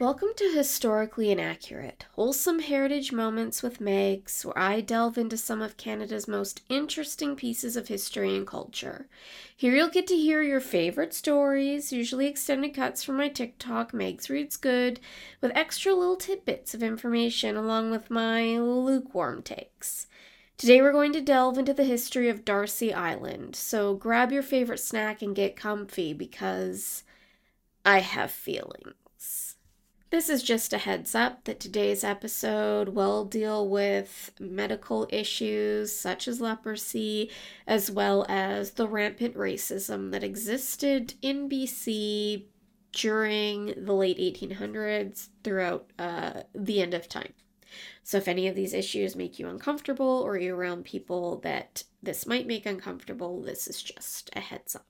Welcome to Historically Inaccurate, wholesome heritage moments with Megs, where I delve into some of Canada's most interesting pieces of history and culture. Here you'll get to hear your favorite stories, usually extended cuts from my TikTok, Megs Reads Good, with extra little tidbits of information along with my lukewarm takes. Today we're going to delve into the history of D'Arcy Island, so grab your favorite snack and get comfy because I have feelings. This is just a heads up that today's episode will deal with medical issues such as leprosy, as well as the rampant racism that existed in BC during the late 1800s throughout uh, the end of time. So, if any of these issues make you uncomfortable or you're around people that this might make uncomfortable, this is just a heads up.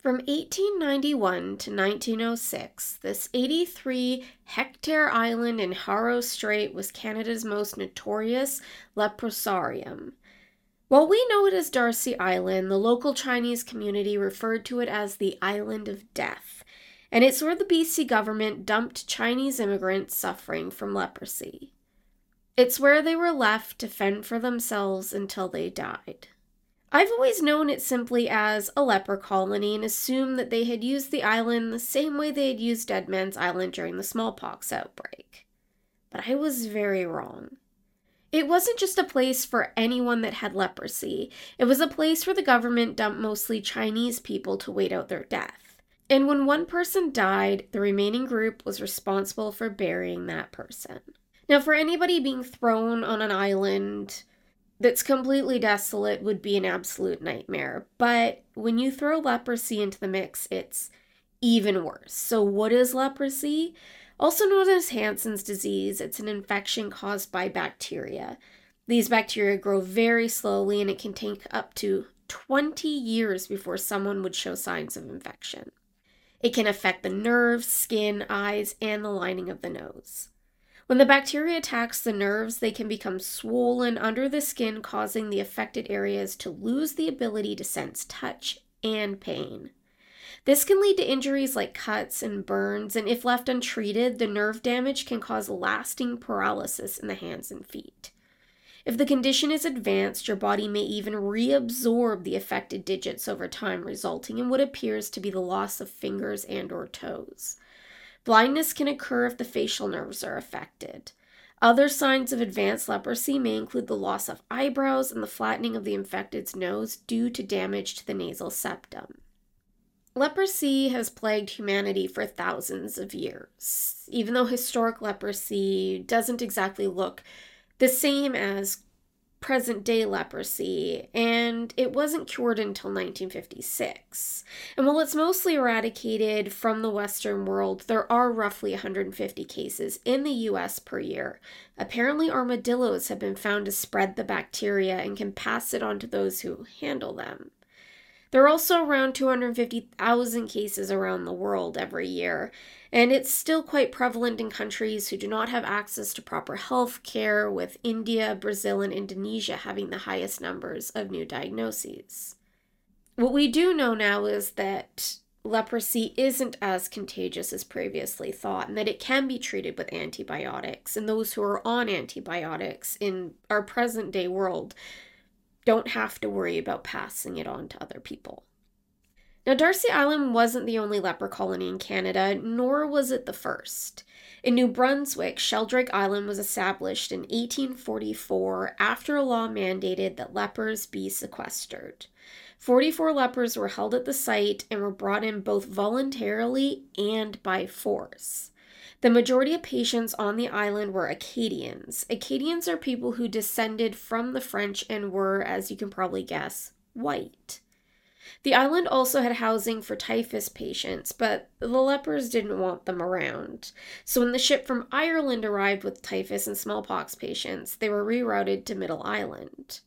From 1891 to 1906, this 83 hectare island in Haro Strait was Canada's most notorious leprosarium. While we know it as D'Arcy Island, the local Chinese community referred to it as the Island of Death, and it's where the BC government dumped Chinese immigrants suffering from leprosy. It's where they were left to fend for themselves until they died. I've always known it simply as a leper colony and assumed that they had used the island the same way they had used Dead Man's Island during the smallpox outbreak. But I was very wrong. It wasn't just a place for anyone that had leprosy, it was a place where the government dumped mostly Chinese people to wait out their death. And when one person died, the remaining group was responsible for burying that person. Now, for anybody being thrown on an island that's completely desolate would be an absolute nightmare. But when you throw leprosy into the mix, it's even worse. So, what is leprosy? Also known as Hansen's disease, it's an infection caused by bacteria. These bacteria grow very slowly and it can take up to 20 years before someone would show signs of infection. It can affect the nerves, skin, eyes, and the lining of the nose. When the bacteria attacks the nerves, they can become swollen under the skin, causing the affected areas to lose the ability to sense touch and pain. This can lead to injuries like cuts and burns, and if left untreated, the nerve damage can cause lasting paralysis in the hands and feet. If the condition is advanced, your body may even reabsorb the affected digits over time, resulting in what appears to be the loss of fingers and or toes. Blindness can occur if the facial nerves are affected. Other signs of advanced leprosy may include the loss of eyebrows and the flattening of the infected's nose due to damage to the nasal septum. Leprosy has plagued humanity for thousands of years. Even though historic leprosy doesn't exactly look the same as present day leprosy, and it wasn't cured until 1956. And while it's mostly eradicated from the Western world, there are roughly 150 cases in the US per year. Apparently, armadillos have been found to spread the bacteria and can pass it on to those who handle them. There are also around 250,000 cases around the world every year, and it's still quite prevalent in countries who do not have access to proper health care, with India, Brazil, and Indonesia having the highest numbers of new diagnoses. What we do know now is that leprosy isn't as contagious as previously thought, and that it can be treated with antibiotics. And those who are on antibiotics in our present day world don't have to worry about passing it on to other people. Now, D'Arcy Island wasn't the only leper colony in Canada, nor was it the first. In New Brunswick, Sheldrake Island was established in 1844 after a law mandated that lepers be sequestered. 44 lepers were held at the site and were brought in both voluntarily and by force. The majority of patients on the island were Acadians. Acadians are people who descended from the French and were, as you can probably guess, white. The island also had housing for typhus patients, but the lepers didn't want them around. So when the ship from Ireland arrived with typhus and smallpox patients, they were rerouted to Middle Island.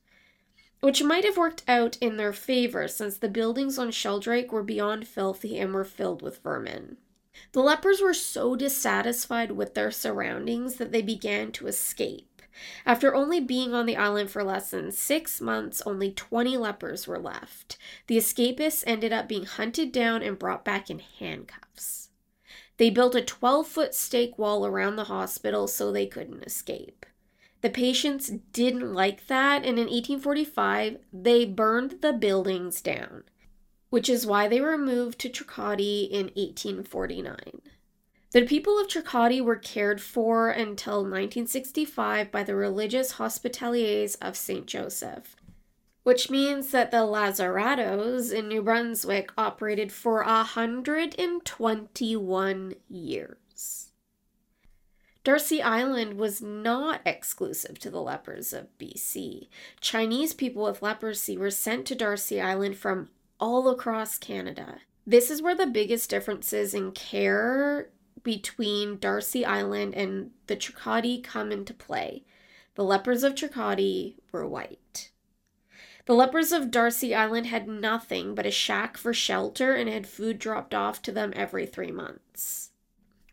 Which might have worked out in their favor since the buildings on Sheldrake were beyond filthy and were filled with vermin. The lepers were so dissatisfied with their surroundings that they began to escape. After only being on the island for less than six months, only 20 lepers were left. The escapists ended up being hunted down and brought back in handcuffs. They built a 12 foot stake wall around the hospital so they couldn't escape. The patients didn't like that, and in 1845, they burned the buildings down, which is why they were moved to Tracadie in 1849. The people of Tracadie were cared for until 1965 by the religious hospitallers of St. Joseph, which means that the Lazarettos in New Brunswick operated for 121 years. D'Arcy Island was not exclusive to the lepers of BC. Chinese people with leprosy were sent to D'Arcy Island from all across Canada. This is where the biggest differences in care between D'Arcy Island and the Tracadie come into play. The lepers of Tracadie were white. The lepers of D'Arcy Island had nothing but a shack for shelter and had food dropped off to them every three months.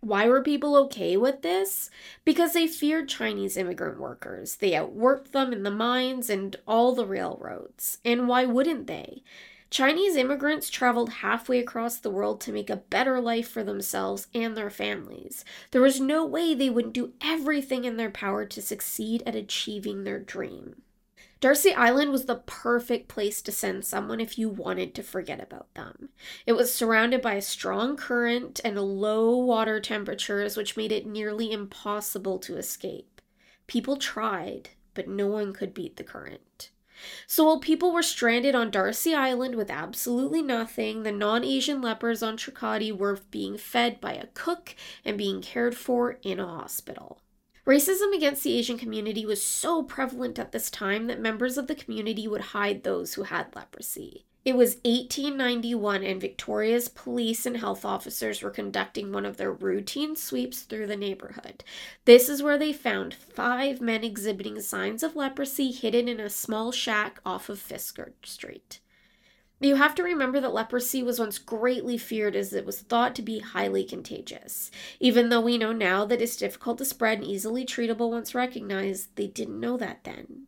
Why were people okay with this? Because they feared Chinese immigrant workers. They outworked them in the mines and all the railroads. And why wouldn't they? Chinese immigrants traveled halfway across the world to make a better life for themselves and their families. There was no way they wouldn't do everything in their power to succeed at achieving their dream. D'Arcy Island was the perfect place to send someone if you wanted to forget about them. It was surrounded by a strong current and low water temperatures, which made it nearly impossible to escape. People tried, but no one could beat the current. So while people were stranded on D'Arcy Island with absolutely nothing, the non Asian lepers on Tracadie were being fed by a cook and being cared for in a hospital. Racism against the Asian community was so prevalent at this time that members of the community would hide those who had leprosy. It was 1891, and Victoria's police and health officers were conducting one of their routine sweeps through the neighborhood. This is where they found five men exhibiting signs of leprosy hidden in a small shack off of Fisgard Street. You have to remember that leprosy was once greatly feared as it was thought to be highly contagious. Even though we know now that it's difficult to spread and easily treatable once recognized, they didn't know that then.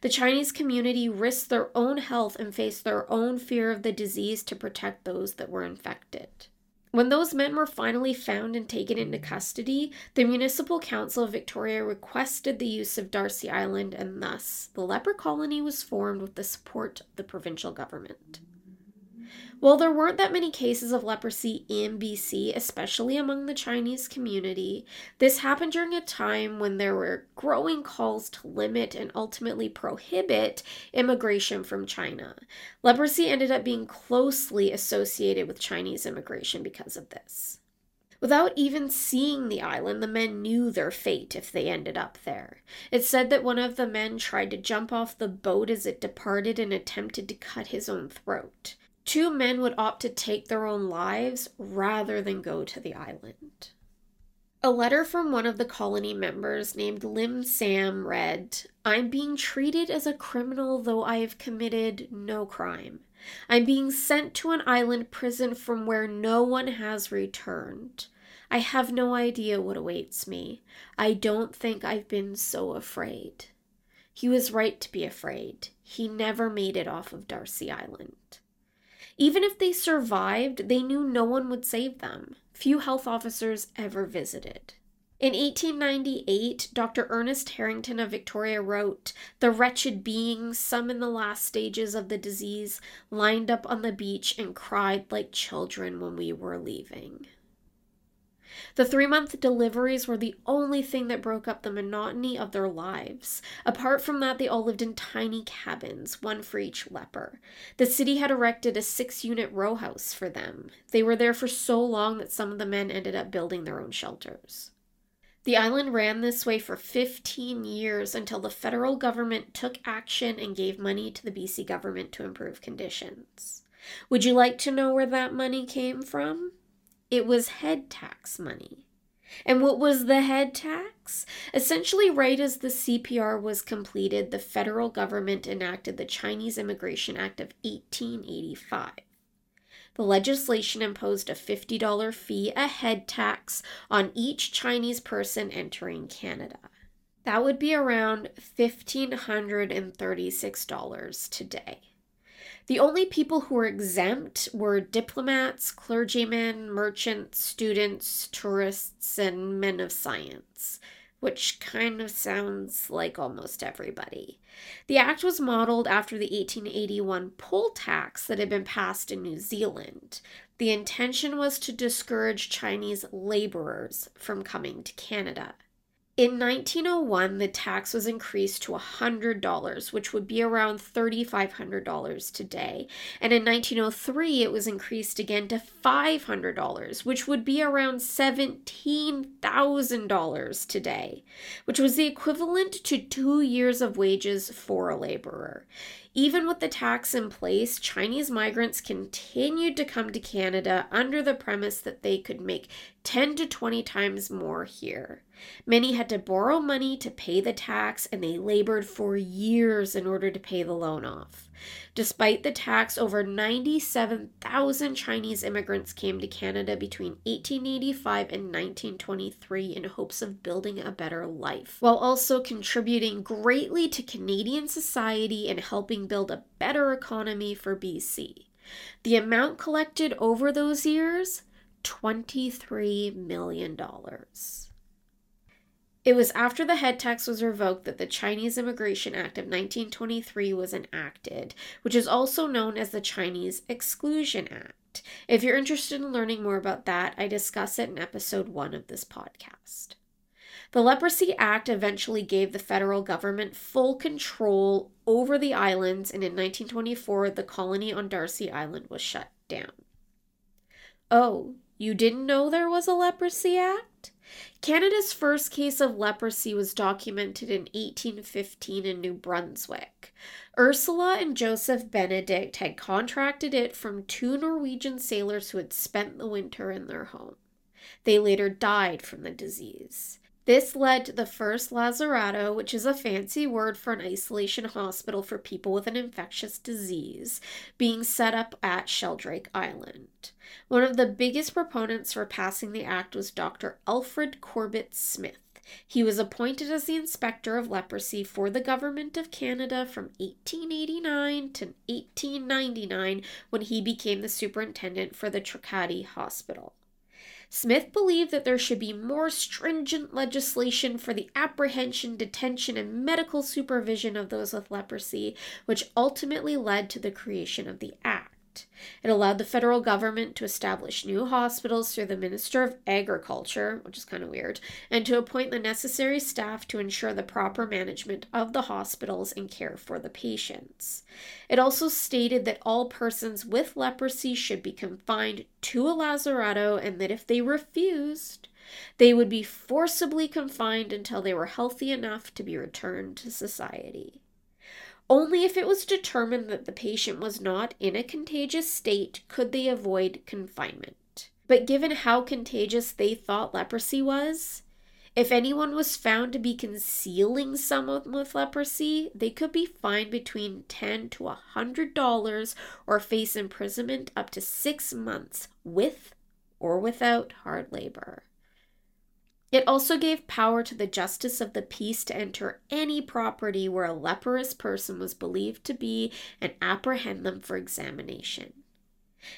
The Chinese community risked their own health and faced their own fear of the disease to protect those that were infected. When those men were finally found and taken into custody, the Municipal Council of Victoria requested the use of D'Arcy Island, and thus the leper colony was formed with the support of the provincial government. While there weren't that many cases of leprosy in BC, especially among the Chinese community, this happened during a time when there were growing calls to limit and ultimately prohibit immigration from China. Leprosy ended up being closely associated with Chinese immigration because of this. Without even seeing the island, the men knew their fate if they ended up there. It's said that one of the men tried to jump off the boat as it departed and attempted to cut his own throat two men would opt to take their own lives rather than go to the island. A letter from one of the colony members named Lim Sam read I'm being treated as a criminal though I have committed no crime. I'm being sent to an island prison from where no one has returned. I have no idea what awaits me. I don't think I've been so afraid. He was right to be afraid. He never made it off of D'Arcy Island. Even if they survived, they knew no one would save them. Few health officers ever visited. In 1898, Dr. Ernest Harrington of Victoria wrote The wretched beings, some in the last stages of the disease, lined up on the beach and cried like children when we were leaving. The three month deliveries were the only thing that broke up the monotony of their lives. Apart from that, they all lived in tiny cabins, one for each leper. The city had erected a six unit row house for them. They were there for so long that some of the men ended up building their own shelters. The island ran this way for 15 years until the federal government took action and gave money to the BC government to improve conditions. Would you like to know where that money came from? It was head tax money. And what was the head tax? Essentially, right as the CPR was completed, the federal government enacted the Chinese Immigration Act of 1885. The legislation imposed a $50 fee, a head tax, on each Chinese person entering Canada. That would be around $1,536 today. The only people who were exempt were diplomats, clergymen, merchants, students, tourists, and men of science, which kind of sounds like almost everybody. The act was modeled after the 1881 poll tax that had been passed in New Zealand. The intention was to discourage Chinese laborers from coming to Canada. In 1901, the tax was increased to $100, which would be around $3,500 today. And in 1903, it was increased again to $500, which would be around $17,000 today, which was the equivalent to two years of wages for a laborer. Even with the tax in place, Chinese migrants continued to come to Canada under the premise that they could make 10 to 20 times more here. Many had to borrow money to pay the tax, and they labored for years in order to pay the loan off. Despite the tax, over 97,000 Chinese immigrants came to Canada between 1885 and 1923 in hopes of building a better life, while also contributing greatly to Canadian society and helping build a better economy for BC. The amount collected over those years $23 million. It was after the head tax was revoked that the Chinese Immigration Act of 1923 was enacted, which is also known as the Chinese Exclusion Act. If you're interested in learning more about that, I discuss it in episode 1 of this podcast. The Leprosy Act eventually gave the federal government full control over the islands, and in 1924, the colony on D'Arcy Island was shut down. Oh, you didn't know there was a Leprosy Act? Canada's first case of leprosy was documented in 1815 in New Brunswick. Ursula and Joseph Benedict had contracted it from two Norwegian sailors who had spent the winter in their home. They later died from the disease. This led to the first lazaretto, which is a fancy word for an isolation hospital for people with an infectious disease, being set up at Sheldrake Island. One of the biggest proponents for passing the act was Dr. Alfred Corbett Smith. He was appointed as the inspector of leprosy for the government of Canada from 1889 to 1899 when he became the superintendent for the Tracadie Hospital. Smith believed that there should be more stringent legislation for the apprehension, detention, and medical supervision of those with leprosy, which ultimately led to the creation of the Act. It allowed the federal government to establish new hospitals through the Minister of Agriculture, which is kind of weird, and to appoint the necessary staff to ensure the proper management of the hospitals and care for the patients. It also stated that all persons with leprosy should be confined to a lazaretto and that if they refused, they would be forcibly confined until they were healthy enough to be returned to society. Only if it was determined that the patient was not in a contagious state could they avoid confinement. But given how contagious they thought leprosy was, if anyone was found to be concealing someone with leprosy, they could be fined between ten to a hundred dollars or face imprisonment up to six months with or without hard labor. It also gave power to the justice of the peace to enter any property where a leprous person was believed to be and apprehend them for examination.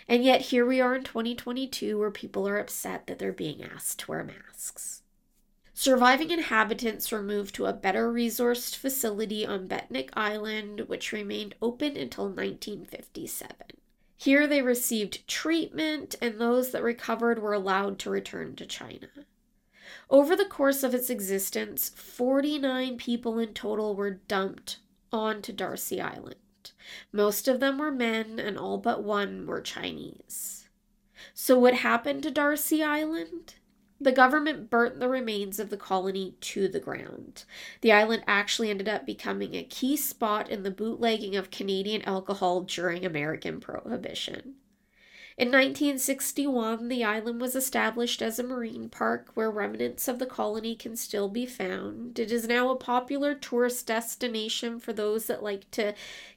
And yet, here we are in 2022 where people are upset that they're being asked to wear masks. Surviving inhabitants were moved to a better resourced facility on Bentinck Island, which remained open until 1957. Here they received treatment, and those that recovered were allowed to return to China. Over the course of its existence, 49 people in total were dumped onto D'Arcy Island. Most of them were men, and all but one were Chinese. So, what happened to D'Arcy Island? The government burnt the remains of the colony to the ground. The island actually ended up becoming a key spot in the bootlegging of Canadian alcohol during American Prohibition. In 1961, the island was established as a marine park where remnants of the colony can still be found. It is now a popular tourist destination for those that like to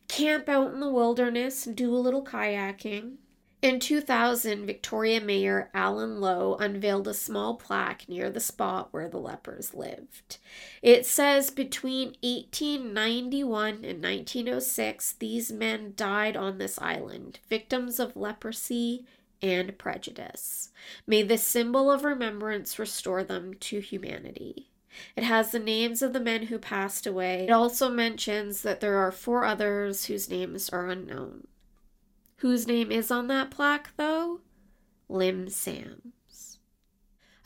camp out in the wilderness and do a little kayaking. In 2000, Victoria Mayor Alan Lowe unveiled a small plaque near the spot where the lepers lived. It says between 1891 and 1906, these men died on this island, victims of leprosy and prejudice. May this symbol of remembrance restore them to humanity. It has the names of the men who passed away. It also mentions that there are four others whose names are unknown. Whose name is on that plaque, though? Lim Sams.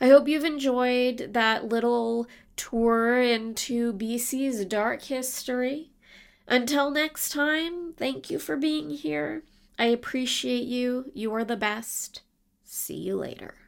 I hope you've enjoyed that little tour into BC's dark history. Until next time, thank you for being here. I appreciate you. You are the best. See you later.